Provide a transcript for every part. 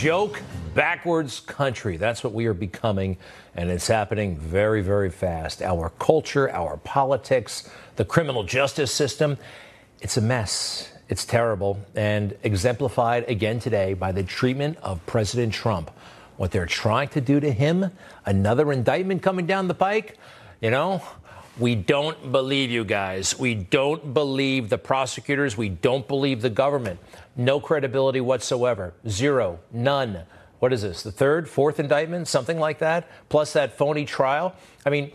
joke backwards country. That's what we are becoming, and it's happening very, very fast. Our culture, our politics, the criminal justice system, it's a mess. It's terrible and exemplified again today by the treatment of President Trump. What they're trying to do to him, another indictment coming down the pike, you know, we don't believe you guys. We don't believe the prosecutors. We don't believe the government. No credibility whatsoever. Zero. None. What is this? The third, fourth indictment? Something like that? Plus that phony trial? I mean,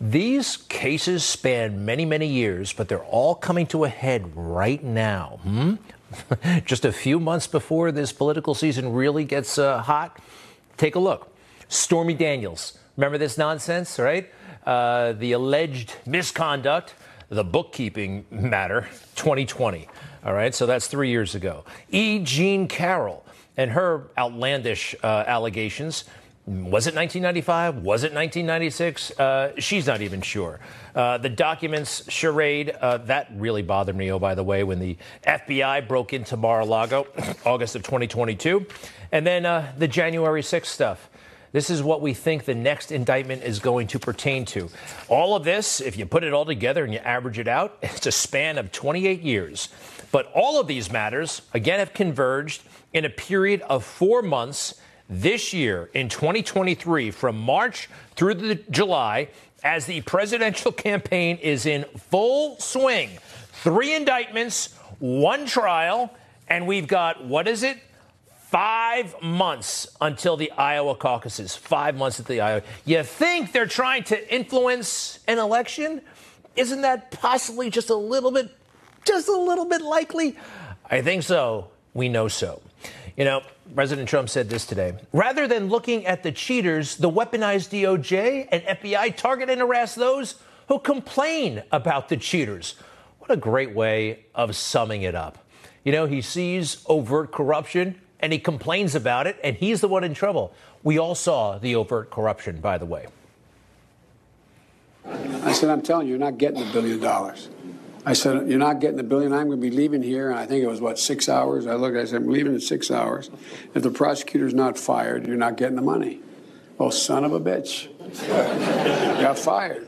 these cases span many, many years, but they're all coming to a head right now. Hmm? Just a few months before this political season really gets uh, hot, take a look. Stormy Daniels. Remember this nonsense, right? Uh, the alleged misconduct, the bookkeeping matter, 2020. All right, so that's three years ago. E. Jean Carroll and her outlandish uh, allegations was it 1995? Was it 1996? Uh, she's not even sure. Uh, the documents charade, uh, that really bothered me, oh, by the way, when the FBI broke into Mar a Lago, August of 2022. And then uh, the January 6th stuff. This is what we think the next indictment is going to pertain to. All of this, if you put it all together and you average it out, it's a span of 28 years. But all of these matters, again, have converged in a period of four months this year in 2023 from March through the July as the presidential campaign is in full swing. Three indictments, one trial, and we've got what is it? Five months until the Iowa caucuses. Five months at the Iowa. You think they're trying to influence an election? Isn't that possibly just a little bit, just a little bit likely? I think so. We know so. You know, President Trump said this today. Rather than looking at the cheaters, the weaponized DOJ and FBI target and harass those who complain about the cheaters. What a great way of summing it up. You know, he sees overt corruption and he complains about it, and he's the one in trouble. We all saw the overt corruption, by the way. I said, I'm telling you, you're not getting a billion dollars. I said, You're not getting the billion. I'm going to be leaving here. And I think it was, what, six hours? I looked, I said, I'm leaving in six hours. If the prosecutor's not fired, you're not getting the money. Oh, son of a bitch. Got fired.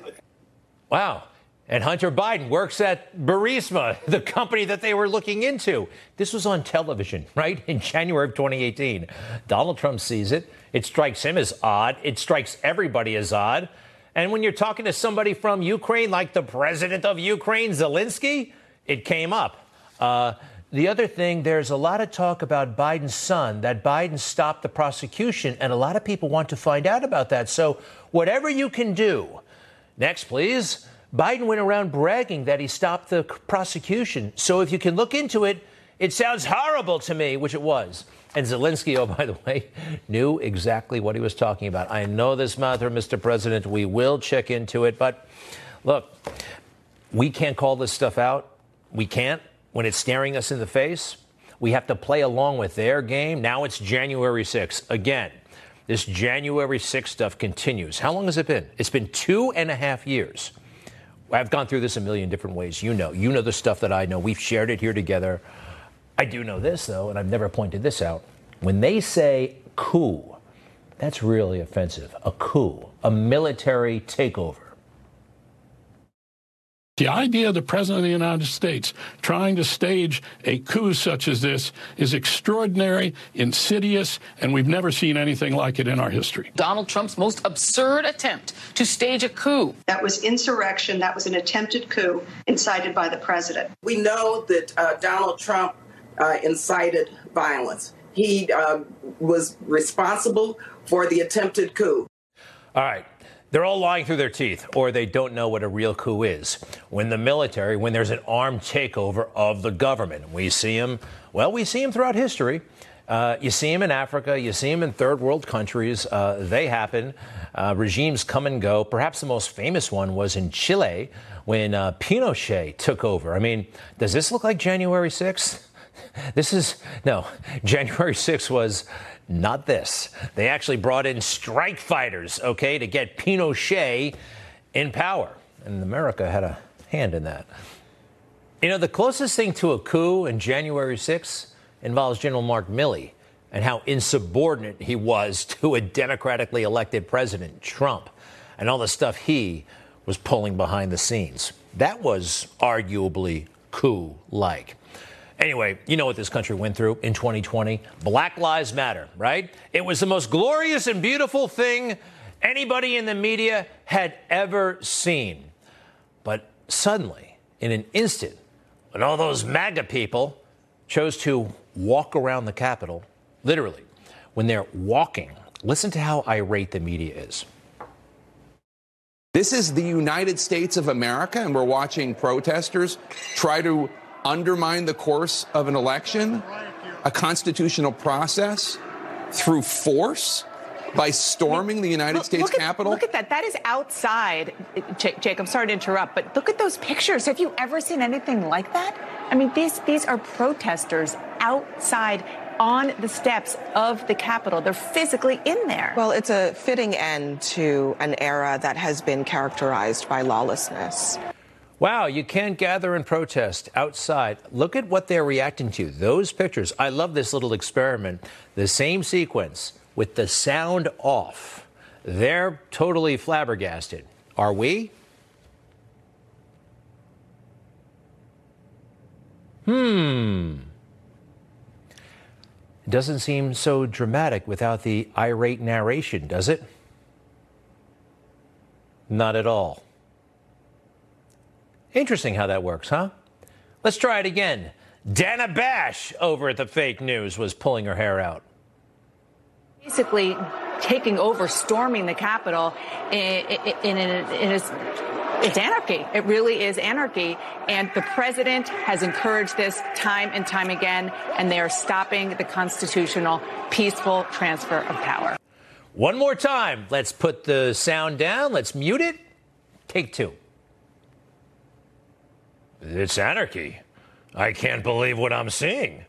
Wow. And Hunter Biden works at Burisma, the company that they were looking into. This was on television, right? In January of 2018. Donald Trump sees it. It strikes him as odd. It strikes everybody as odd. And when you're talking to somebody from Ukraine, like the president of Ukraine, Zelensky, it came up. Uh, the other thing, there's a lot of talk about Biden's son, that Biden stopped the prosecution, and a lot of people want to find out about that. So, whatever you can do. Next, please. Biden went around bragging that he stopped the prosecution. So, if you can look into it, it sounds horrible to me, which it was. And Zelensky, oh, by the way, knew exactly what he was talking about. I know this matter, Mr. President. We will check into it. But look, we can't call this stuff out. We can't when it's staring us in the face. We have to play along with their game. Now it's January 6th. Again, this January 6th stuff continues. How long has it been? It's been two and a half years. I've gone through this a million different ways. You know, you know the stuff that I know. We've shared it here together. I do know this, though, and I've never pointed this out. When they say coup, that's really offensive. A coup, a military takeover. The idea of the President of the United States trying to stage a coup such as this is extraordinary, insidious, and we've never seen anything like it in our history. Donald Trump's most absurd attempt to stage a coup. That was insurrection. That was an attempted coup incited by the president. We know that uh, Donald Trump uh, incited violence. He uh, was responsible for the attempted coup. All right. They're all lying through their teeth, or they don't know what a real coup is. When the military, when there's an armed takeover of the government, we see them, well, we see them throughout history. Uh, you see them in Africa, you see them in third world countries. Uh, they happen. Uh, regimes come and go. Perhaps the most famous one was in Chile when uh, Pinochet took over. I mean, does this look like January 6th? This is, no, January 6th was not this. They actually brought in strike fighters, okay, to get Pinochet in power. And America had a hand in that. You know, the closest thing to a coup in January 6th involves General Mark Milley. and how insubordinate he was to a democratically elected president, Trump, and all the stuff he was pulling behind the scenes. That was arguably coup like. Anyway, you know what this country went through in 2020? Black Lives Matter, right? It was the most glorious and beautiful thing anybody in the media had ever seen. But suddenly, in an instant, when all those MAGA people chose to walk around the Capitol, literally, when they're walking, listen to how irate the media is. This is the United States of America, and we're watching protesters try to undermine the course of an election, a constitutional process through force by storming the United look, States look at, Capitol? Look at that. That is outside. Eh, Jake, I'm sorry to interrupt, but look at those pictures. Have you ever seen anything like that? I mean, these these are protesters outside on the steps of the Capitol. They're physically in there. Well, it's a fitting end to an era that has been characterized by lawlessness. Wow, you can't gather and protest outside. Look at what they're reacting to. Those pictures. I love this little experiment. The same sequence with the sound off. They're totally flabbergasted. Are we? Hmm. It doesn't seem so dramatic without the irate narration, does it? Not at all. Interesting how that works, huh? Let's try it again. Dana Bash over at the fake news was pulling her hair out. Basically, taking over, storming the Capitol in, in, in, in it's anarchy. It really is anarchy. And the president has encouraged this time and time again, and they are stopping the constitutional, peaceful transfer of power. One more time. Let's put the sound down. Let's mute it. Take two. It's anarchy. I can't believe what I'm seeing.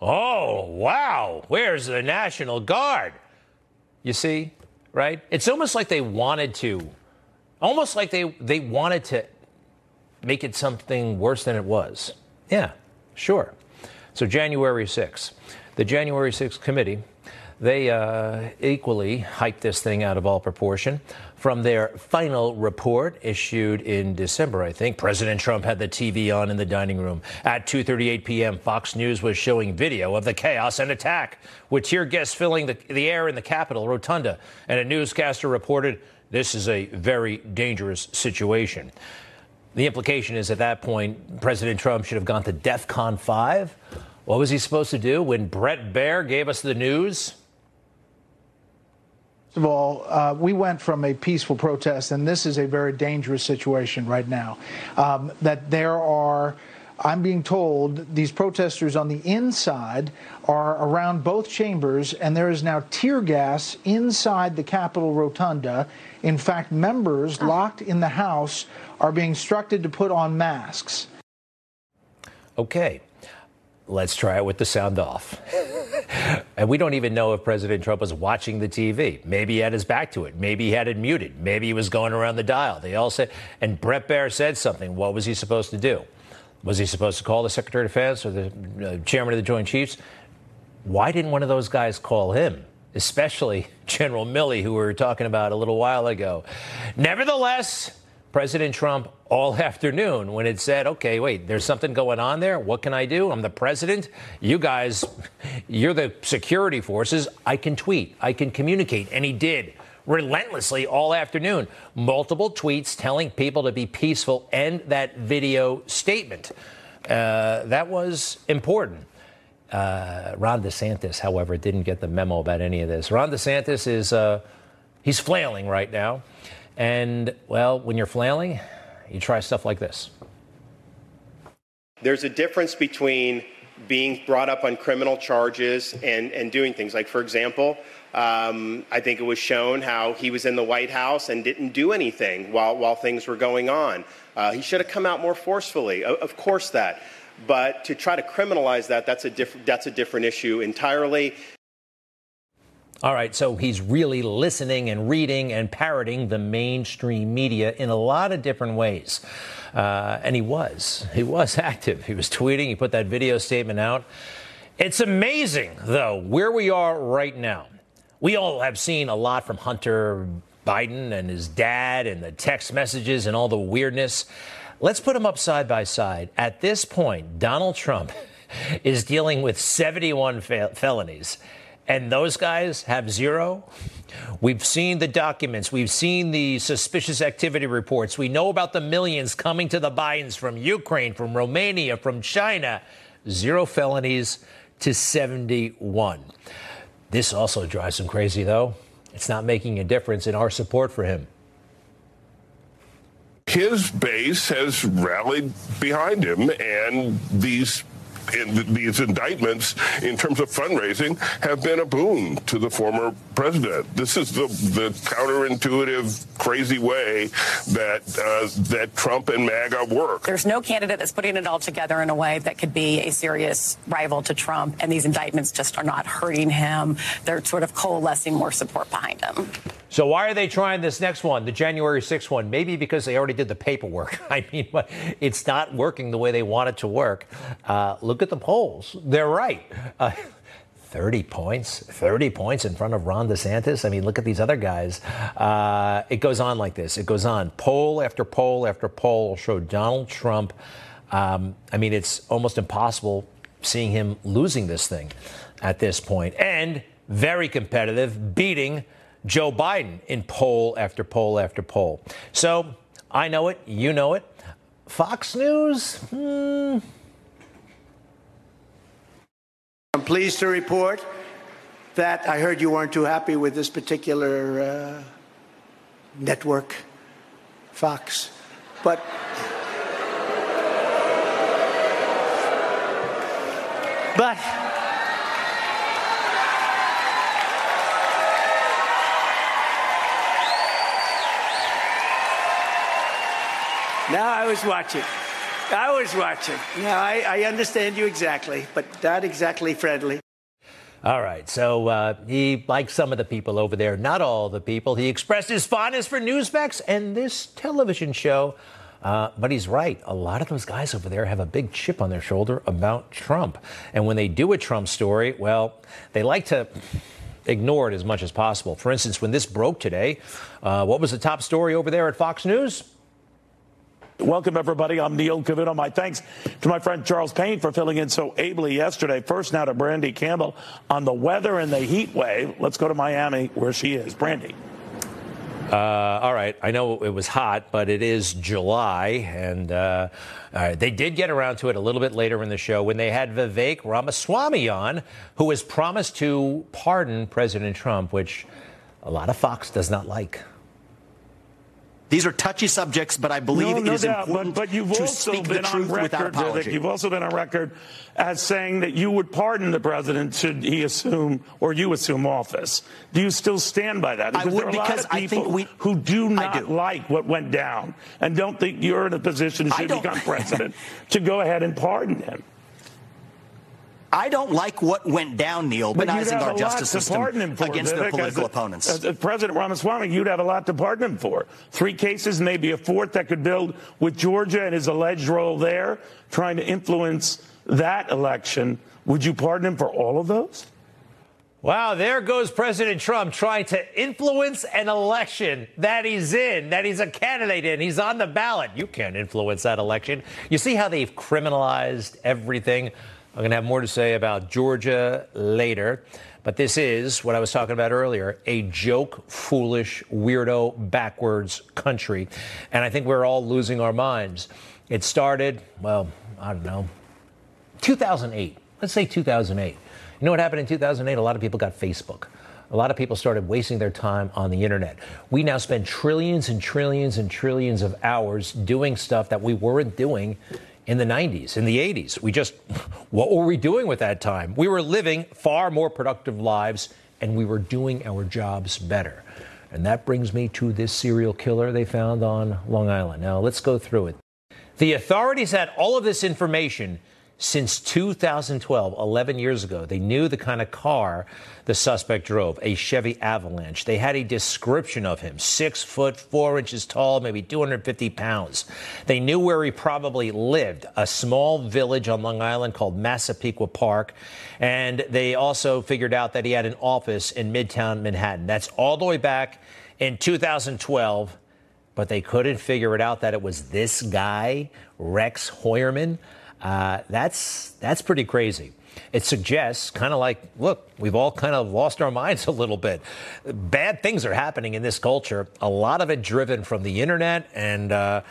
Oh, wow. Where's the National Guard? You see, right? It's almost like they wanted to, almost like they, they wanted to make it something worse than it was. Yeah, sure. So, January 6th, the January 6th committee they uh, equally hyped this thing out of all proportion. From their final report issued in December, I think, President Trump had the TV on in the dining room. At 2:38 p.m., Fox News was showing video of the chaos and attack, with tear gas filling the, the air in the Capitol rotunda, and a newscaster reported, "This is a very dangerous situation." The implication is at that point, President Trump should have gone to DEFCON 5. What was he supposed to do when Bret Baier gave us the news? First of all, uh, we went from a peaceful protest, and this is a very dangerous situation right now. Um, that there are, I'm being told, these protesters on the inside are around both chambers, and there is now tear gas inside the Capitol Rotunda. In fact, members locked in the House are being instructed to put on masks. Okay, let's try it with the sound off. and we don't even know if President Trump was watching the TV. Maybe he had his back to it. Maybe he had it muted. Maybe he was going around the dial. They all said, and Bret Baier said something. What was he supposed to do? Was he supposed to call the Secretary of Defense or the uh, Chairman of the Joint Chiefs? Why didn't one of those guys call him? Especially General Milley, who we were talking about a little while ago. Nevertheless, President Trump all afternoon when it said, okay, wait, there's something going on there. What can I do? I'm the president. You guys, you're the security forces. I can tweet, I can communicate. And he did relentlessly all afternoon. Multiple tweets telling people to be peaceful and that video statement. Uh, that was important. Uh, Ron DeSantis, however, didn't get the memo about any of this. Ron DeSantis is, uh, he's flailing right now. And, well, when you're flailing, you try stuff like this. There's a difference between being brought up on criminal charges and, and doing things. Like, for example, um, I think it was shown how he was in the White House and didn't do anything while, while things were going on. Uh, he should have come out more forcefully. Of, of course, that. But to try to criminalize that, that's a, diff- that's a different issue entirely. All right, so he's really listening and reading and parroting the mainstream media in a lot of different ways. Uh, and he was. He was active. He was tweeting. He put that video statement out. It's amazing, though, where we are right now. We all have seen a lot from Hunter Biden and his dad and the text messages and all the weirdness. Let's put them up side by side. At this point, Donald Trump is dealing with 71 fel- felonies, and those guys have zero. We've seen the documents. We've seen the suspicious activity reports. We know about the millions coming to the Bidens from Ukraine, from Romania, from China. Zero felonies to 71. This also drives him crazy, though. It's not making a difference in our support for him. His base has rallied behind him, and these in these indictments in terms of fundraising have been a boon to the former president. This is the, the counterintuitive, crazy way that uh, that Trump and MAGA work. There's no candidate that's putting it all together in a way that could be a serious rival to Trump, and these indictments just are not hurting him. They're sort of coalescing more support behind him. So why are they trying this next one, the January 6th one? Maybe because they already did the paperwork. I mean, it's not working the way they want it to work. Uh, look at the polls. They're right. Uh, 30 points, 30 points in front of Ron DeSantis. I mean, look at these other guys. Uh, it goes on like this. It goes on. Poll after poll after poll show Donald Trump. Um, I mean, it's almost impossible seeing him losing this thing at this point. And very competitive, beating Joe Biden in poll after poll after poll. So I know it, you know it. Fox News? Hmm. I'm pleased to report that I heard you weren't too happy with this particular uh, network, Fox, but. But Now I was watching. I was watching. Now I, I understand you exactly, but not exactly friendly. All right. So uh, he likes some of the people over there, not all the people. He expressed his fondness for Newsmax and this television show. Uh, but he's right. A lot of those guys over there have a big chip on their shoulder about Trump. And when they do a Trump story, well, they like to ignore it as much as possible. For instance, when this broke today, uh, what was the top story over there at Fox News? Welcome, everybody. I'm Neil Cavuto. My thanks to my friend Charles Payne for filling in so ably yesterday. First, now to Brandy Campbell on the weather and the heat wave. Let's go to Miami, where she is. Brandy. Uh, all right. I know it was hot, but it is July, and uh, uh, they did get around to it a little bit later in the show when they had Vivek Ramaswamy on, who has promised to pardon President Trump, which a lot of Fox does not like. These are touchy subjects, but I believe no, no it is doubt. important but, but you've to also speak been the truth on record, without apology. Vivek, you've also been on record as saying that you would pardon the president should he assume or you assume office. Do you still stand by that? I Because would, there are a because lot of I people think we- who do not do. like what went down and don't think you're in a position I should become president to go ahead and pardon him. I don't like what went down, Neil, But you'd weaponizing have our justice system him for, against their political as a- opponents. As a President Ramaswamy, you'd have a lot to pardon him for. Three cases, maybe a fourth that could build with Georgia and his alleged role there, trying to influence that election. Would you pardon him for all of those? Wow, there goes President Trump trying to influence an election that he's in, that he's a candidate in. He's on the ballot. You can't influence that election. You see how they've criminalized everything? I'm going to have more to say about Georgia later. But this is what I was talking about earlier a joke, foolish, weirdo, backwards country. And I think we're all losing our minds. It started, well, I don't know, 2008. Let's say 2008. You know what happened in 2008? A lot of people got Facebook. A lot of people started wasting their time on the internet. We now spend trillions and trillions and trillions of hours doing stuff that we weren't doing in the 90s, in the 80s. We just, what were we doing with that time? We were living far more productive lives and we were doing our jobs better. And that brings me to this serial killer they found on Long Island. Now, let's go through it. The authorities had all of this information since 2012, 11 years ago. They knew the kind of car the suspect drove, a Chevy Avalanche. They had a description of him six foot, four inches tall, maybe 250 pounds. They knew where he probably lived, a small village on Long Island called Massapequa Park. And they also figured out that he had an office in Midtown Manhattan. That's all the way back in 2012 but they couldn't figure it out that it was this guy, Rex Heuermann. Uh, that's that's pretty crazy. It suggests kind of like, look, we've all kind of lost our minds a little bit. Bad things are happening in this culture. A lot of it driven from the internet, and uh,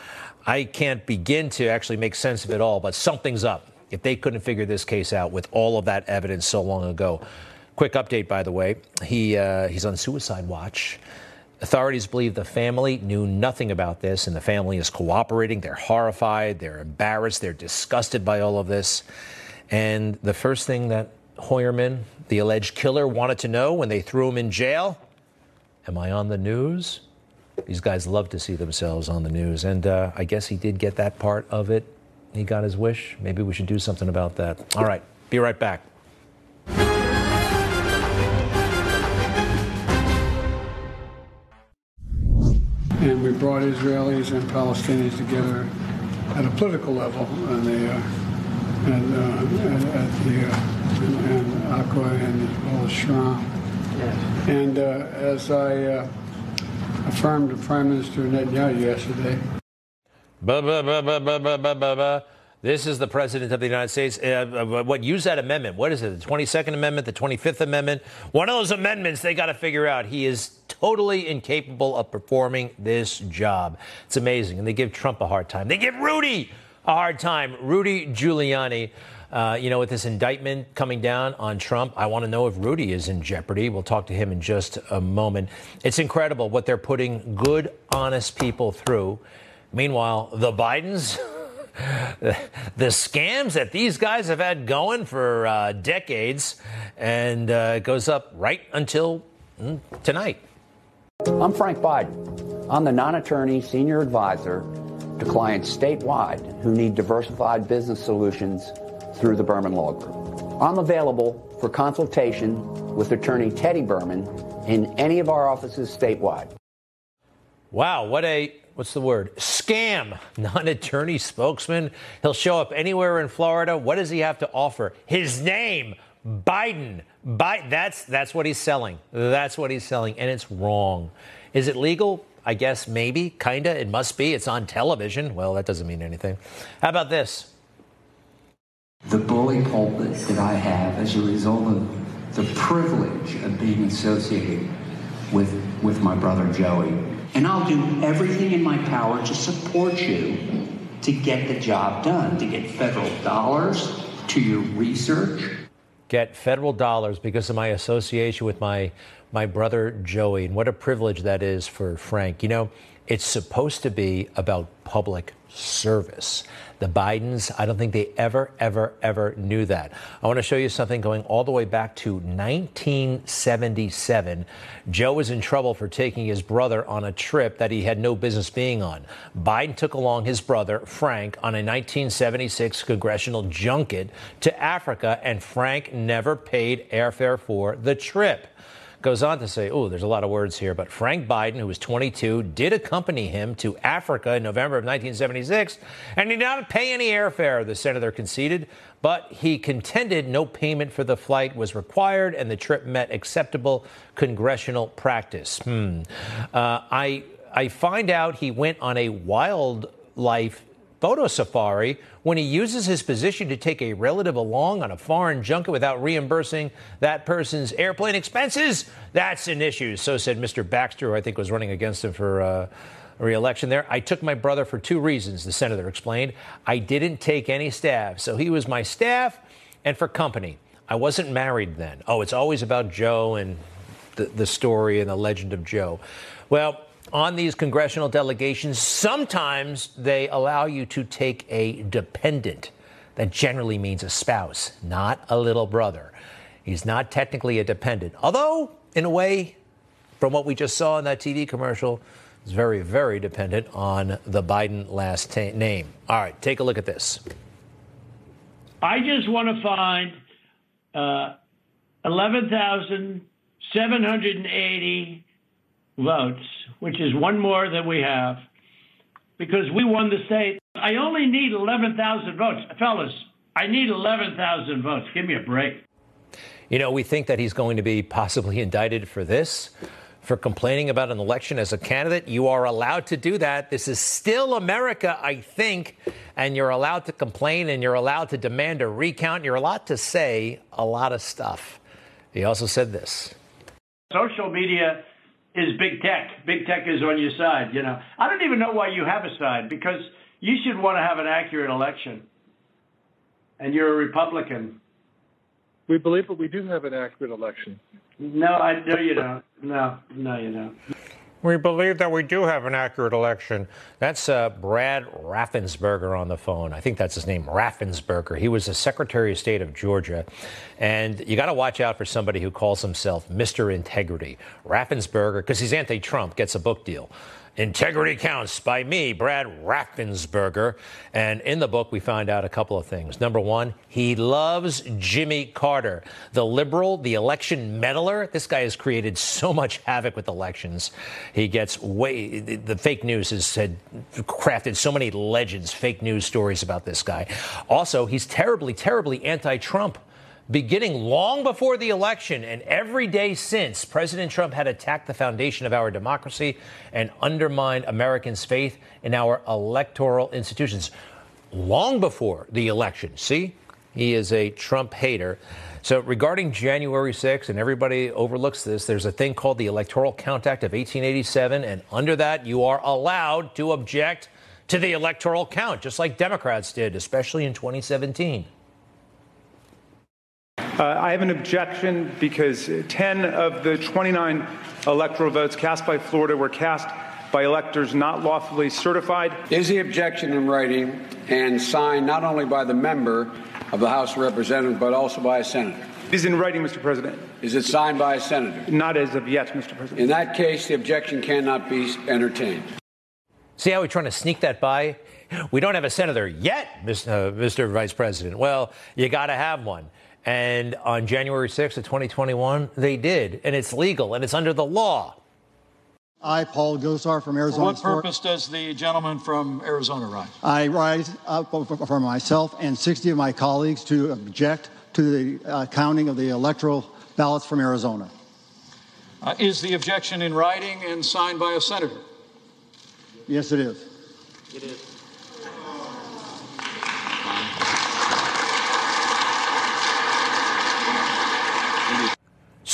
I can't begin to actually make sense of it all. But something's up. If they couldn't figure this case out with all of that evidence so long ago. Quick update, by the way. He uh, he's on suicide watch. Authorities believe the family knew nothing about this, and the family is cooperating. They're horrified, they're embarrassed, they're disgusted by all of this. And the first thing that Heuermann, the alleged killer, wanted to know when they threw him in jail Am I on the news? These guys love to see themselves on the news, and uh, I guess he did get that part of it. He got his wish. Maybe we should do something about that. All right, be right back. and we brought Israelis and Palestinians together at a political level, and they uh, and uh, at, at, the uh, and, and Aqua and as well Sharm. Yes. And uh, as I uh, affirmed to Prime Minister Netanyahu yesterday. Bah bah bah bah bah bah bah bah. This is the President of the United States. Uh, uh what use that amendment? What is it? The 22nd Amendment, the 25th Amendment? One of those amendments they got to figure out. He is totally incapable of performing this job. It's amazing. And they give Trump a hard time. They give Rudy a hard time. Rudy Giuliani. Uh, you know, with this indictment coming down on Trump, I want to know if Rudy is in jeopardy. We'll talk to him in just a moment. It's incredible what they're putting good, honest people through. Meanwhile, the Bidens. the scams that these guys have had going for uh, decades, and uh, it goes up right until mm, tonight. I'm Frank Biden. I'm the non attorney senior advisor to clients statewide who need diversified business solutions through the Berman Law Group. I'm available for consultation with attorney Teddy Berman in any of our offices statewide. Wow, what a what's the word? Scam. Non attorney spokesman. He'll show up anywhere in Florida. What does he have to offer? His name, Biden. Biden. That's, that's what he's selling. That's what he's selling. And it's wrong. Is it legal? I guess maybe, kinda. It must be. It's on television. Well, that doesn't mean anything. How about this? The bully pulpit that I have as a result of the privilege of being associated with, with my brother Joey and I'll do everything in my power to support you to get the job done, to get federal dollars to your research. Get federal dollars because of my association with my my brother Joey. And what a privilege that is for Frank. You know, it's supposed to be about public service. The Bidens, I don't think they ever, ever, ever knew that. I want to show you something going all the way back to 1977. Joe was in trouble for taking his brother on a trip that he had no business being on. Biden took along his brother, Frank, on a 1976 congressional junket to Africa, and Frank never paid airfare for the trip. Goes on to say, oh, there's a lot of words here, but Frank Biden, who was 22, did accompany him to Africa in November of 1976, and he did not pay any airfare, the senator conceded, but he contended no payment for the flight was required and the trip met acceptable congressional practice. Hmm. Uh, I, I find out he went on a wildlife photo safari when he uses his position to take a relative along on a foreign junket without reimbursing that person's airplane expenses, that's an issue. So said Mr. Baxter, who I think was running against him for uh, reelection there. I took my brother for two reasons, the senator explained. I didn't take any staff, so he was my staff and for company. I wasn't married then. Oh, it's always about Joe and the, the story and the legend of Joe. Well, on these congressional delegations, sometimes they allow you to take a dependent. That generally means a spouse, not a little brother. He's not technically a dependent, although, in a way, from what we just saw in that TV commercial, is very, very dependent on the Biden last name. All right, take a look at this. I just want to find uh, 11,780 votes, which is one more than we have, because we won the state. I only need 11,000 votes. Fellas, I need 11,000 votes. Give me a break. You know, we think that he's going to be possibly indicted for this, for complaining about an election as a candidate. You are allowed to do that. This is still America, I think, and you're allowed to complain and you're allowed to demand a recount. You're allowed to say a lot of stuff. He also said this. Social media is big tech. Big tech is on your side, you know. I don't even know why you have a side because you should want to have an accurate election. And you're a Republican. We believe that we do have an accurate election. No, I no you don't. No, no you don't. We believe that we do have an accurate election. That's uh, Brad Raffensperger on the phone. I think that's his name, Raffensperger. He was the Secretary of State of Georgia. And you got to watch out for somebody who calls himself Mr. Integrity. Raffensperger, because he's anti Trump, gets a book deal. Integrity Counts by me, Brad Raffensperger. And in the book, we find out a couple of things. Number one, he loves Jimmy Carter, the liberal, the election meddler. This guy has created so much havoc with elections. He gets way, the fake news has had crafted so many legends, fake news stories about this guy. Also, he's terribly, terribly anti Trump beginning long before the election and every day since, President Trump had attacked the foundation of our democracy and undermined Americans' faith in our electoral institutions. Long before the election. See, he is a Trump hater. So, regarding January 6th, and everybody overlooks this, there's a thing called the Electoral Count Act of 1887, and under that, you are allowed to object to the electoral count, just like Democrats did, especially in 2017. Uh, I have an objection because 10 of the 29 electoral votes cast by Florida were cast by electors not lawfully certified. Is the objection in writing and signed not only by the member of the House of Representatives, but also by a senator? It is in writing, Mr. President. Is it signed by a senator? Not as of yet, Mr. President. In that case, the objection cannot be entertained. See how we're trying to sneak that by? We don't have a senator yet, Mr. Uh, Vice President. Well, you got to have one. And on January 6th of 2021, they did. And it's legal and it's under the law. I, Paul Gosar from Arizona. For what purpose does the gentleman from Arizona rise? I rise up for myself and 60 of my colleagues to object to the uh, counting of the electoral ballots from Arizona. Uh, is the objection in writing and signed by a senator? Yes, it is. It is.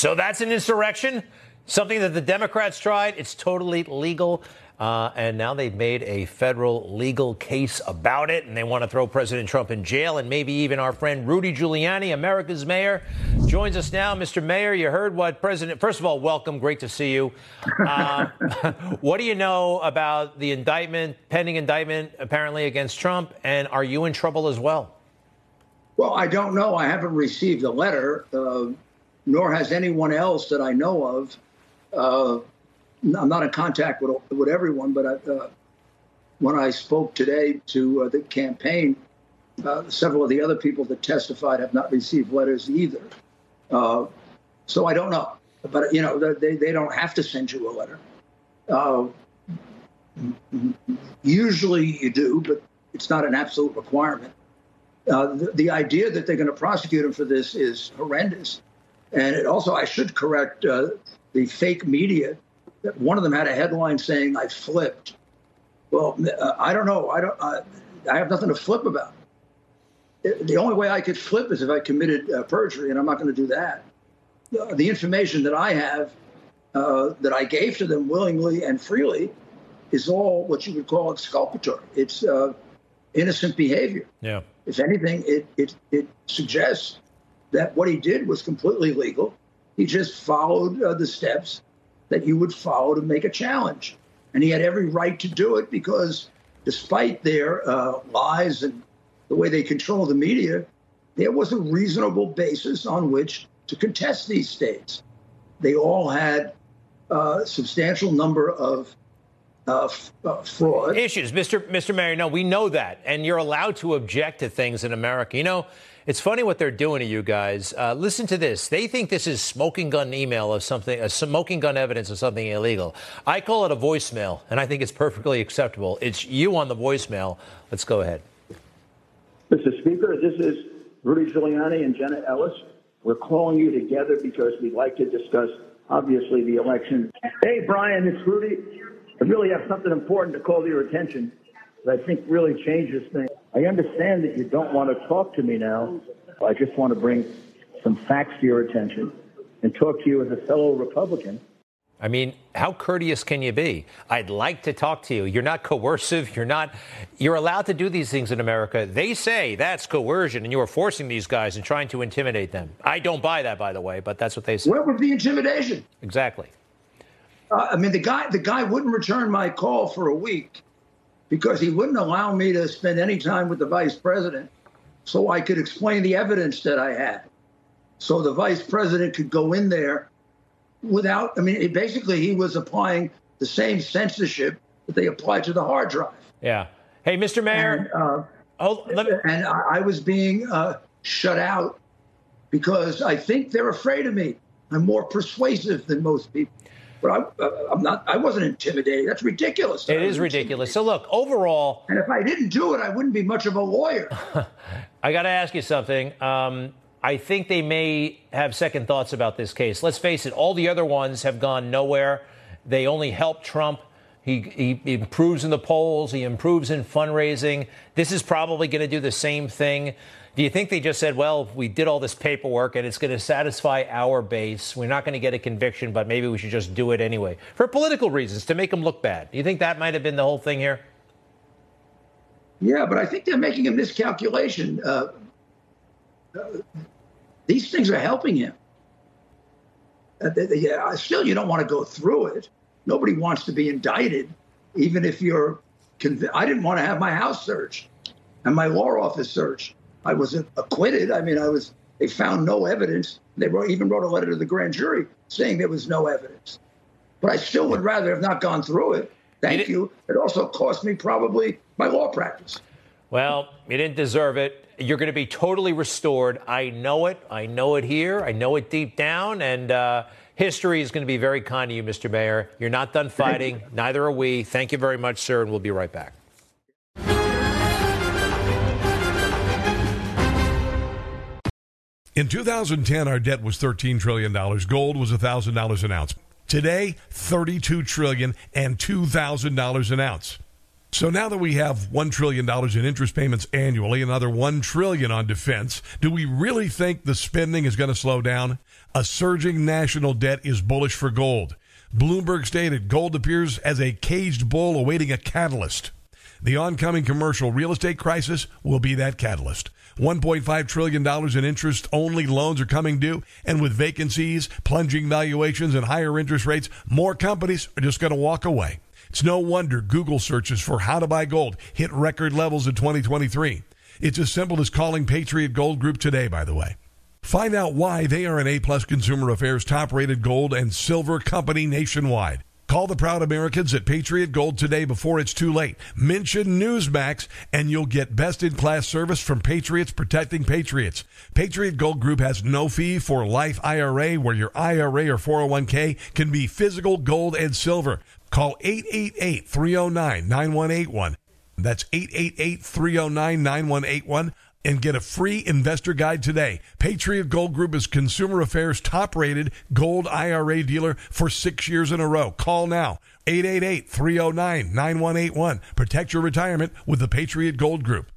So that's an insurrection, something that the Democrats tried. It's totally legal. Uh, and now they've made a federal legal case about it, and they want to throw President Trump in jail, and maybe even our friend Rudy Giuliani, America's mayor, joins us now. Mr. Mayor, you heard what President. First of all, welcome, great to see you. Uh, what do you know about the indictment, pending indictment, apparently against Trump, and are you in trouble as well? Well, I don't know. I haven't received a letter. Uh, nor has anyone else that I know of. Uh, I'm not in contact with with everyone, but I, uh, when I spoke today to uh, the campaign, uh, several of the other people that testified have not received letters either. Uh, so I don't know, but you know they they don't have to send you a letter. Uh, usually you do, but it's not an absolute requirement. The, the idea that they're going to prosecute him for this is horrendous. And it also, I should correct uh, the fake media. That one of them had a headline saying, "I flipped." Well, uh, I don't know. I don't. Uh, I have nothing to flip about. It, the only way I could flip is if I committed uh, perjury, and I'm not going to do that. the information that I have, uh, that I gave to them willingly and freely, is all what you would call exculpatory. It's uh, innocent behavior. Yeah. If anything, it it it suggests that what he did was completely legal. He just followed uh, the steps that you would follow to make a challenge. And he had every right to do it because, despite their uh, lies and the way they control the media, there was a reasonable basis on which to contest these states. They all had a uh, substantial number of uh, uh, fraud issues, Mr. Mr. No, we know that, and you're allowed to object to things in America. You know, It's funny what they're doing to you guys. Uh, listen to this. They think this is smoking gun email of something, a smoking gun evidence of something illegal. I call it a voicemail, and I think it's perfectly acceptable. It's you on the voicemail. Let's go ahead. Mr. Speaker, this is Rudy Giuliani and Jenna Ellis. We're calling you together because we'd like to discuss, obviously, the election. Hey, Brian, it's Rudy. I really have something important to call to your attention that I think really changes things. I understand that you don't want to talk to me now. I just want to bring some facts to your attention and talk to you as a fellow Republican. I mean, how courteous can you be? I'd like to talk to you. You're not coercive. You're not, you're allowed to do these things in America. They say that's coercion and you are forcing these guys and trying to intimidate them. I don't buy that, by the way, but that's what they say. Where was the intimidation? Exactly. Uh, I mean, the guy, the guy wouldn't return my call for a week because he wouldn't allow me to spend any time with the vice president so I could explain the evidence that I had. So the vice president could go in there without, I mean, basically, he was applying the same censorship that they applied to the hard drive. Yeah. Hey, Mr. Mayor. And, uh, oh, let me... and I, I was being uh, shut out because I think they're afraid of me. I'm more persuasive than most people but I, am not. I wasn't intimidated. That's ridiculous. It is ridiculous. So look, overall, and if I didn't do it, I wouldn't be much of a lawyer. I got to ask you something. Um, I think they may have second thoughts about this case. Let's face it; all the other ones have gone nowhere. They only help Trump. He, he improves in the polls. He improves in fundraising. This is probably going to do the same thing. Do you think they just said, well, we did all this paperwork and it's going to satisfy our base? We're not going to get a conviction, but maybe we should just do it anyway for political reasons to make them look bad. Do you think that might have been the whole thing here? Yeah, but I think they're making a miscalculation. Uh, uh, these things are helping him. Uh, they, they, yeah, still, you don't want to go through it. Nobody wants to be indicted, even if you're. Conv- I didn't want to have my house searched and my law office searched. I was acquitted. I mean, I was. They found no evidence. They wrote, even wrote a letter to the grand jury saying there was no evidence. But I still would rather have not gone through it. Thank you. It also cost me probably my law practice. Well, you didn't deserve it. You're going to be totally restored. I know it. I know it here. I know it deep down. And uh, history is going to be very kind to you, Mr. Mayor. You're not done fighting. Neither are we. Thank you very much, sir. And we'll be right back. In 2010, our debt was $13 trillion. Gold was $1,000 an ounce. Today, $32 trillion and $2,000 an ounce. So now that we have $1 trillion in interest payments annually, another 1 trillion on defense, do we really think the spending is going to slow down? A surging national debt is bullish for gold. Bloomberg stated gold appears as a caged bull awaiting a catalyst. The oncoming commercial real estate crisis will be that catalyst. $1.5 trillion in interest only loans are coming due. And with vacancies, plunging valuations, and higher interest rates, more companies are just going to walk away. It's no wonder Google searches for how to buy gold hit record levels in 2023. It's as simple as calling Patriot Gold Group today, by the way. Find out why they are an A plus consumer affairs top rated gold and silver company nationwide. Call the proud Americans at Patriot Gold today before it's too late. Mention Newsmax and you'll get best in class service from Patriots protecting Patriots. Patriot Gold Group has no fee for life IRA where your IRA or 401k can be physical gold and silver. Call 888 309 9181. That's 888 309 9181 and get a free investor guide today. Patriot Gold Group is Consumer Affairs top rated gold IRA dealer for six years in a row. Call now 888 309 9181. Protect your retirement with the Patriot Gold Group.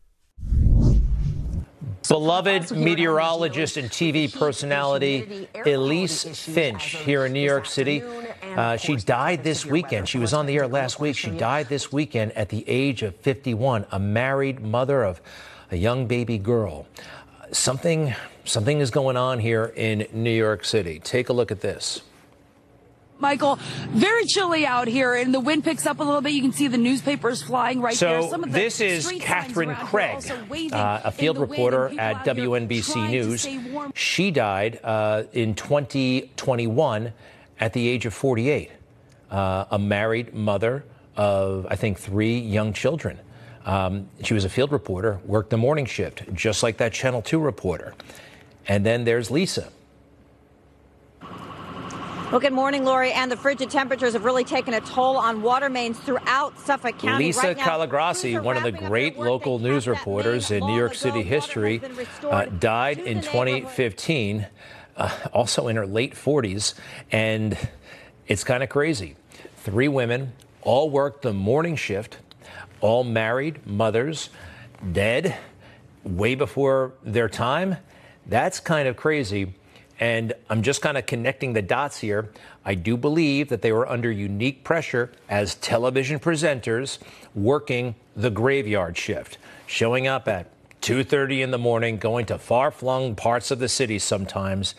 Beloved meteorologist and TV personality Elise Finch here in New York City. Uh, she died this weekend. She was on the air last week. She died this weekend at the age of 51, a married mother of a young baby girl. Something, something is going on here in New York City. Take a look at this. Michael, very chilly out here, and the wind picks up a little bit. You can see the newspapers flying right so there. So this is Katherine Creag, uh, a field reporter at WNBC News. She died uh, in 2021 at the age of 48. Uh, a married mother of, I think, three young children. Um, she was a field reporter, worked the morning shift, just like that Channel 2 reporter. And then there's Lisa. Well, good morning, Lori. And the frigid temperatures have really taken a toll on water mains throughout Suffolk County. Lisa right Colagrossi, one of the great local news reporters in New York City history, uh, died in 2015, uh, also in her late 40s. And it's kind of crazy. Three women all worked the morning shift, all married, mothers, dead way before their time. That's kind of crazy. And I'm just kind of connecting the dots here. I do believe that they were under unique pressure as television presenters working the graveyard shift, showing up at 2:30 in the morning, going to far-flung parts of the city sometimes.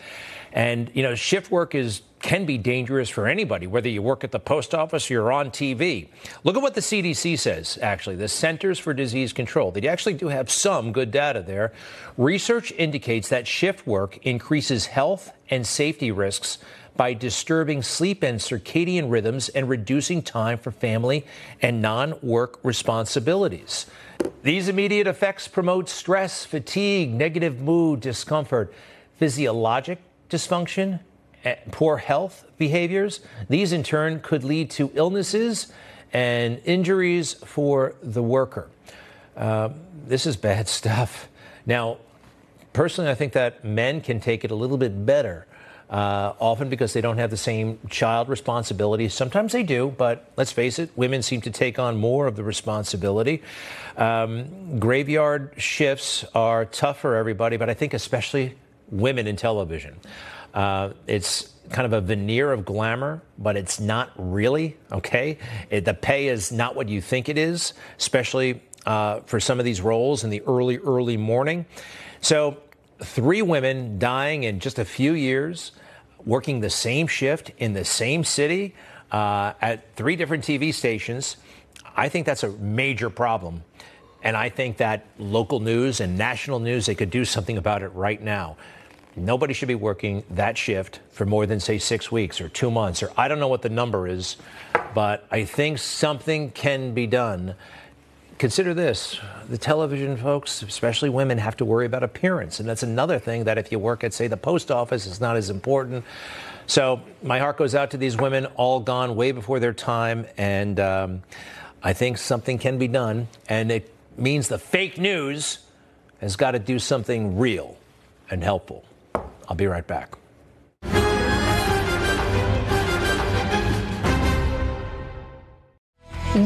And you know, shift work is can be dangerous for anybody, whether you work at the post office or you're on TV. Look at what the CDC says, actually, the Centers for Disease Control. They actually do have some good data there. Research indicates that shift work increases health and safety risks by disturbing sleep and circadian rhythms and reducing time for family and non work responsibilities. These immediate effects promote stress, fatigue, negative mood, discomfort, physiologic dysfunction, poor health behaviors. These, in turn, could lead to illnesses and injuries for the worker. Uh, this is bad stuff. Now, personally, I think that men can take it a little bit better. Uh, often because they don't have the same child responsibilities. Sometimes they do, but let's face it, women seem to take on more of the responsibility. Um, graveyard shifts are tough for everybody, but I think especially women in television. Uh, it's kind of a veneer of glamour, but it's not really, okay? It, the pay is not what you think it is, especially uh, for some of these roles in the early, early morning. So, three women dying in just a few years, working the same shift in the same city uh, at three different TV stations. I think that's a major problem. And I think that local news and national news, they could do something about it right now. Nobody should be working that shift for more than, say, six weeks or two months, or I don't know what the number is, but I think something can be done. Consider this the television folks, especially women, have to worry about appearance. And that's another thing that if you work at, say, the post office, it's not as important. So my heart goes out to these women, all gone way before their time. And um, I think something can be done. And it means the fake news has got to do something real and helpful. I'll be right back.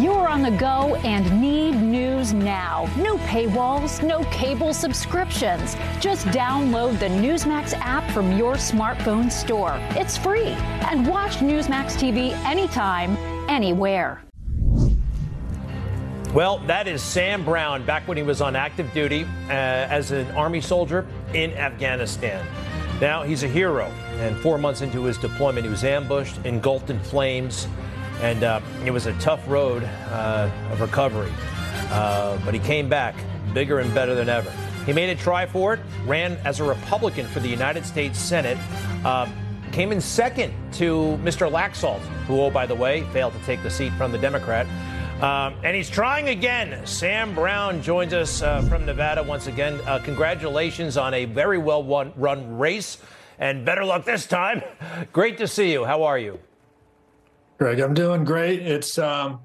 You're on the go and need news now. No paywalls, no cable subscriptions. Just download the Newsmax app from your smartphone store. It's free. And watch Newsmax TV anytime, anywhere. Well, that is Sam Brown back when he was on active duty uh, as an Army soldier in Afghanistan. Now he's a hero, and four months into his deployment, he was ambushed, engulfed in flames, and uh, it was a tough road uh, of recovery. Uh, but he came back bigger and better than ever. He made a try for it, ran as a Republican for the United States Senate, uh, came in second to Mr. Laxalt, who, oh, by the way, failed to take the seat from the Democrat. Um, and he's trying again. Sam Brown joins us uh, from Nevada once again. Uh, congratulations on a very well run race, and better luck this time. Great to see you. How are you? Greg, I'm doing great. It's um,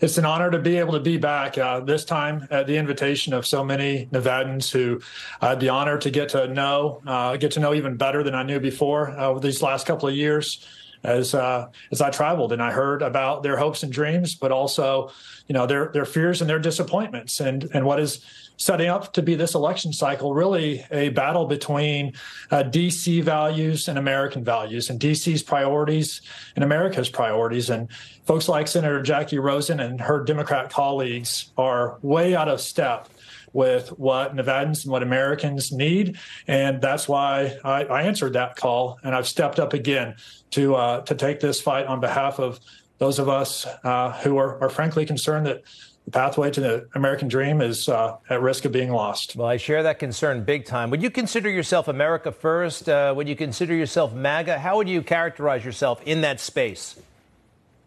it's an honor to be able to be back uh, this time at the invitation of so many Nevadans who I had the honor to get to know, uh, get to know even better than I knew before uh, over these last couple of years as uh, as I traveled and I heard about their hopes and dreams, but also, you know, their their fears and their disappointments, and and what is setting up to be this election cycle really a battle between uh, DC values and American values, and DC's priorities and America's priorities, and folks like Senator Jackie Rosen and her Democrat colleagues are way out of step with what Nevadans and what Americans need. And that's why I, I answered that call. And I've stepped up again to, uh, to take this fight on behalf of those of us uh, who are, are frankly concerned that the pathway to the American dream is uh, at risk of being lost. Well, I share that concern big time. Would you consider yourself America first? Uh, would you consider yourself MAGA? How would you characterize yourself in that space?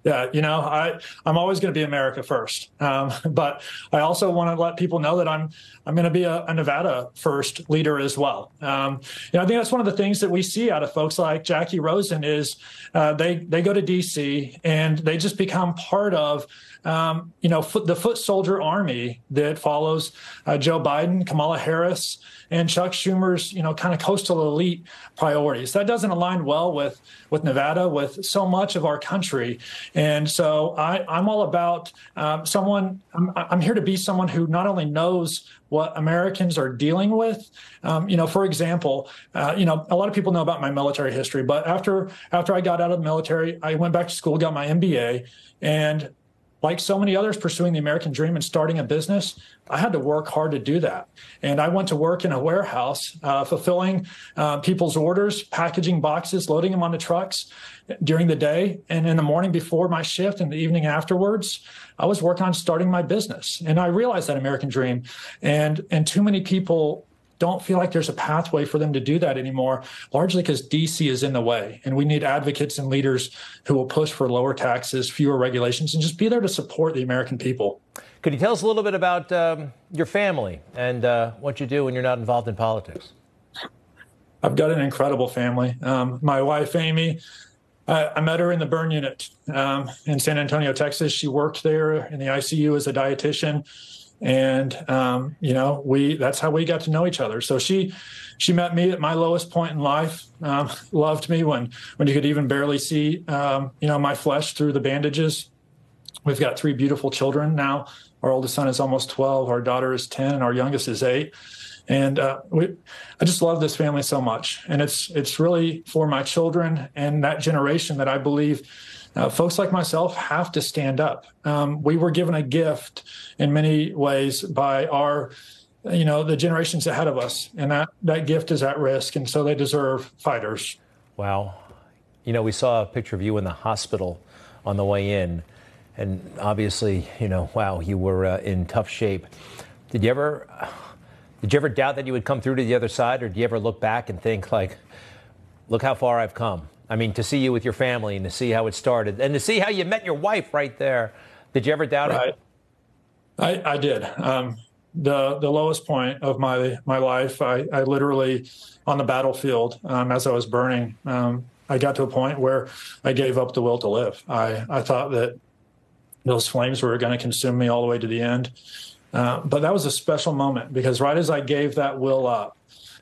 Yeah, you know, I I'm always going to be America first, um, but I also want to let people know that I'm I'm going to be a, a, Nevada first leader as well. Um, you know, I think that's one of the things that we see out of folks like Jackie Rosen is uh, they they go to D.C. and they just become part of um, you know the foot soldier army that follows uh, Joe Biden, Kamala Harris and Chuck Schumer's, you know, kind of coastal elite priorities. That doesn't align well with with Nevada, with so much of our country. And so I, I'm all about um, someone. I'm, I'm here to be someone who not only knows what Americans are dealing with. Um, you know, for example, uh, you know, a lot of people know about my military history, but after after I got out of the military, I went back to school, got my MBA, and like so many others pursuing the American dream and starting a business, I had to work hard to do that. And I went to work in a warehouse, uh, fulfilling uh, people's orders, packaging boxes, loading them onto trucks during the day. And in the morning before my shift and the evening afterwards, I was working on starting my business. And I realized that American dream. And, and too many people don't feel like there's a pathway for them to do that anymore, largely because DC is in the way. And we need advocates and leaders who will push for lower taxes, fewer regulations, and just be there to support the American people. Could you tell us a little bit about um, your family and uh, what you do when you're not involved in politics? I've got an incredible family. Um, my wife, Amy, I, met her in the burn unit um, in San Antonio, Texas. She worked there in the ICU as a dietitian and um, you know we that's how we got to know each other. So she she met me at my lowest point in life. Um, loved me when when you could even barely see um, you know my flesh through the bandages. We've got three beautiful children now. Our oldest son is almost 12 our daughter is 10 and our youngest is 8 and uh, we, I just love this family so much, and it's it's really for my children and that generation that I believe uh, folks like myself have to stand up. Um, we were given a gift in many ways by our, you know, the generations ahead of us, and that that gift is at risk, and so they deserve fighters. Wow, you know, we saw a picture of you in the hospital on the way in, and obviously, you know, wow, you were uh, in tough shape. Did you ever? Did you ever doubt that you would come through to the other side, or do you ever look back and think like, "Look how far I've come"? I mean, to see you with your family and to see how it started and to see how you met your wife right there. Did you ever doubt right. it? I, I did. Um, the the lowest point of my my life, I, I literally on the battlefield um, as I was burning, um, I got to a point where I gave up the will to live. I I thought that those flames were going to consume me all the way to the end. Uh, but that was a special moment because right as I gave that will up,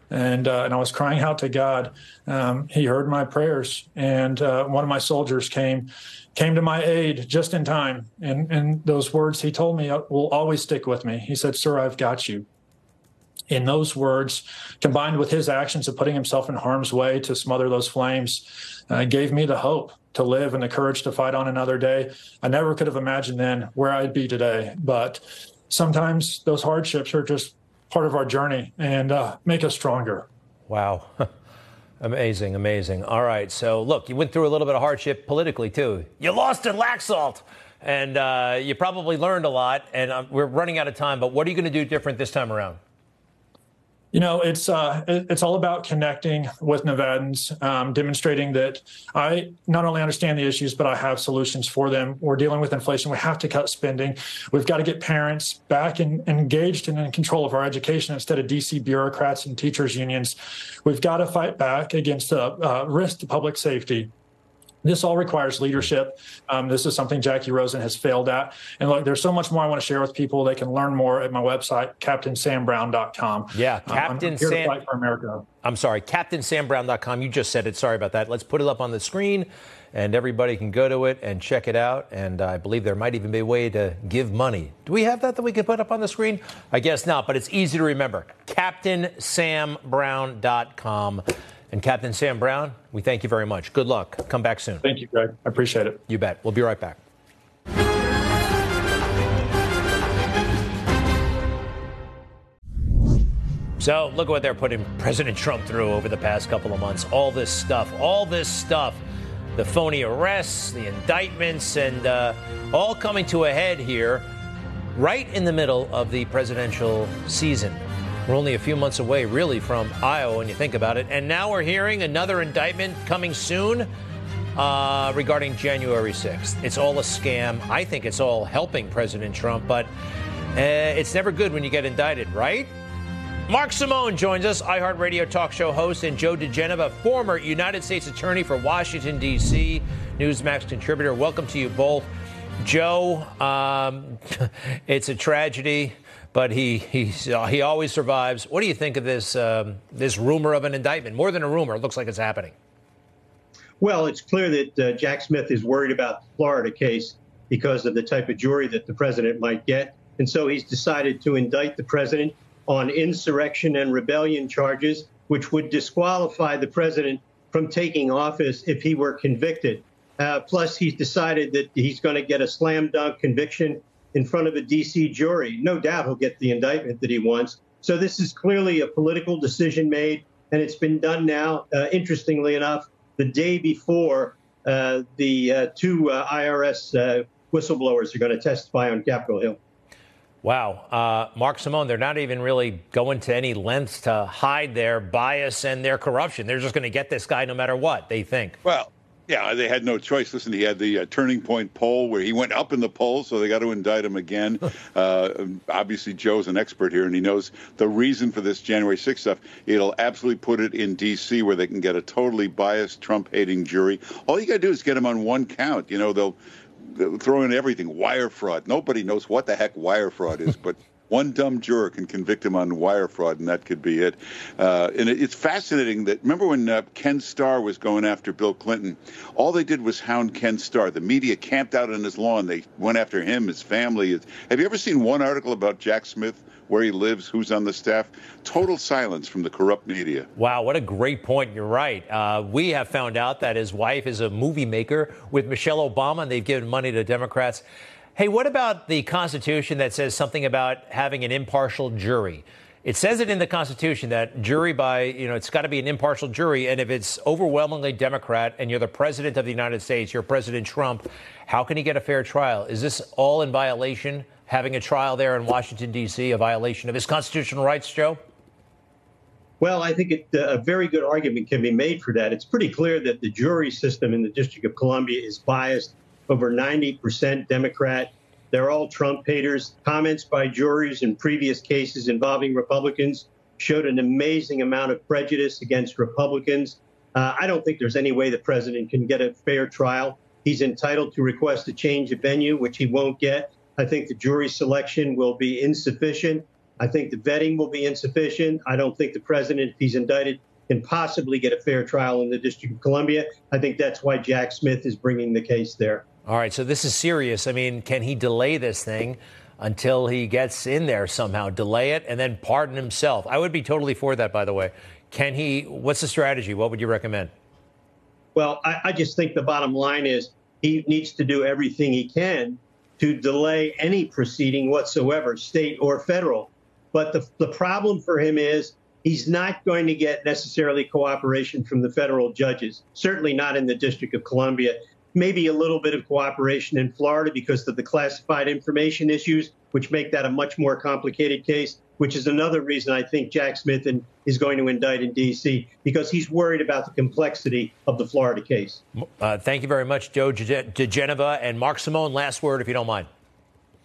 and uh, and I was crying out to God. Um, he heard my prayers, and uh, one of my soldiers came came to my aid just in time. And and those words he told me uh, will always stick with me. He said, "Sir, I've got you." In those words, combined with his actions of putting himself in harm's way to smother those flames, uh, gave me the hope to live and the courage to fight on another day. I never could have imagined then where I'd be today, but sometimes those hardships are just part of our journey and uh, make us stronger. Wow. amazing, amazing. All right. So, look, you went through a little bit of hardship politically, too. You lost in Laxalt, and uh, you probably learned a lot. And uh, we're running out of time, but what are you going to do different this time around? You know, it's uh, it's all about connecting with Nevadans, um, demonstrating that I not only understand the issues, but I have solutions for them. We're dealing with inflation. We have to cut spending. We've got to get parents back and engaged and in control of our education instead of DC bureaucrats and teachers unions. We've got to fight back against the uh, risk to public safety. This all requires leadership. Um, this is something Jackie Rosen has failed at. And look, there's so much more I want to share with people. They can learn more at my website, CaptainSamBrown.com. Yeah, Captain um, Sam. for America. I'm sorry, CaptainSamBrown.com. You just said it. Sorry about that. Let's put it up on the screen, and everybody can go to it and check it out. And I believe there might even be a way to give money. Do we have that that we can put up on the screen? I guess not, but it's easy to remember. CaptainSamBrown.com. And Captain Sam Brown, we thank you very much. Good luck. Come back soon. Thank you, Greg. I appreciate it. You bet. We'll be right back. So, look at what they're putting President Trump through over the past couple of months. All this stuff, all this stuff, the phony arrests, the indictments, and uh, all coming to a head here right in the middle of the presidential season. We're only a few months away, really, from Iowa when you think about it. And now we're hearing another indictment coming soon. uh, regarding January 6th. It's all a scam. I think it's all helping President Trump, but uh, it's never good when you get indicted, right? Mark Simone joins us, iHeartRadio talk show host, and Joe diGenova, former United States Attorney for Washington, D.C., Newsmax contributor. Welcome to you both. Joe, um, it's a tragedy, but he, uh, he always survives. What do you think of this, um, this rumor of an indictment? More than a rumor, it looks like it's happening. Well, it's clear that uh, Jack Smith is worried about the Florida case because of the type of jury that the president might get. And so he's decided to indict the president on insurrection and rebellion charges, which would disqualify the president from taking office if he were convicted. Uh, plus, he's decided that he's going to get a slam dunk conviction in front of a D.C. jury. No doubt he'll get the indictment that he wants. So, this is clearly a political decision made, and it's been done now, uh, interestingly enough, the day before uh, the uh, two uh, IRS uh, whistleblowers are going to testify on Capitol Hill. Wow. Uh, Mark Simone, they're not even really going to any lengths to hide their bias and their corruption. They're just going to get this guy no matter what, they think. Well, yeah, they had no choice. Listen, he had the uh, turning point poll where he went up in the polls, so they got to indict him again. uh, obviously, Joe's an expert here, and he knows the reason for this January 6th stuff. It'll absolutely put it in D.C., where they can get a totally biased, Trump hating jury. All you got to do is get him on one count. You know, they'll throw in everything wire fraud. Nobody knows what the heck wire fraud is, but one dumb juror can convict him on wire fraud, and that could be it. Uh, and it's fascinating that remember when uh, Ken Starr was going after Bill Clinton, all they did was hound Ken Starr. The media camped out on his lawn. They went after him, his family. Have you ever seen one article about Jack Smith? where he lives, who's on the staff. Total silence from the corrupt media. Wow, what a great point. You're right. Uh, we have found out that his wife is a movie maker with Michelle Obama, and they've given money to Democrats. Hey, what about the Constitution that says something about having an impartial jury? It says it in the Constitution that jury by, you know, it's got to be an impartial jury. And if it's overwhelmingly Democrat and you're the president of the United States, you're President Trump, how can he get a fair trial? Is this all in violation having a trial there in Washington, D.C., a violation of his constitutional rights, Joe? Well, I think it, uh, a very good argument can be made for that. It's pretty clear that the jury system in the District of Columbia is biased over 90% Democrat. They're all Trump haters. Comments by juries in previous cases involving Republicans showed an amazing amount of prejudice against Republicans. Uh, I don't think there's any way the president can get a fair trial. He's entitled to request a change of venue, which he won't get. I think the jury selection will be insufficient. I think the vetting will be insufficient. I don't think the president, if he's indicted, can possibly get a fair trial in the District of Columbia. I think that's why Jack Smith is bringing the case there. All right, so this is serious. I mean, can he delay this thing until he gets in there somehow? Delay it and then pardon himself. I would be totally for that, by the way. Can he? What's the strategy? What would you recommend? Well, I, I just think the bottom line is he needs to do everything he can to delay any proceeding whatsoever, state or federal. But the, the problem for him is he's not going to get necessarily cooperation from the federal judges, certainly not in the District of Columbia. Maybe a little bit of cooperation in Florida because of the classified information issues, which make that a much more complicated case which is another reason I think Jack Smith is going to indict in D.C. because he's worried about the complexity of the Florida case. Uh, thank you very much, Joe diGenova and Mark Simone. Last word, if you don't mind.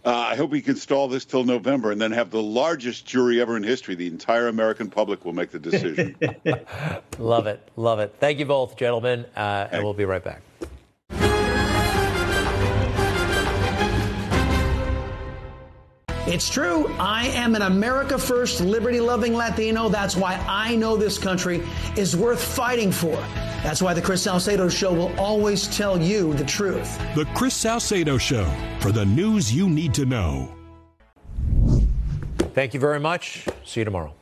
Uh, I hope we can stall this till November and then have the largest jury ever in history. The entire American public will make the decision. love it. Love it. Thank you both, gentlemen. Uh, and we'll be right back. It's true. I am an America First, liberty loving Latino. That's why I know this country is worth fighting for. That's why the Chris Salcedo Show will always tell you the truth. The Chris Salcedo Show for the news you need to know. Thank you very much. See you tomorrow.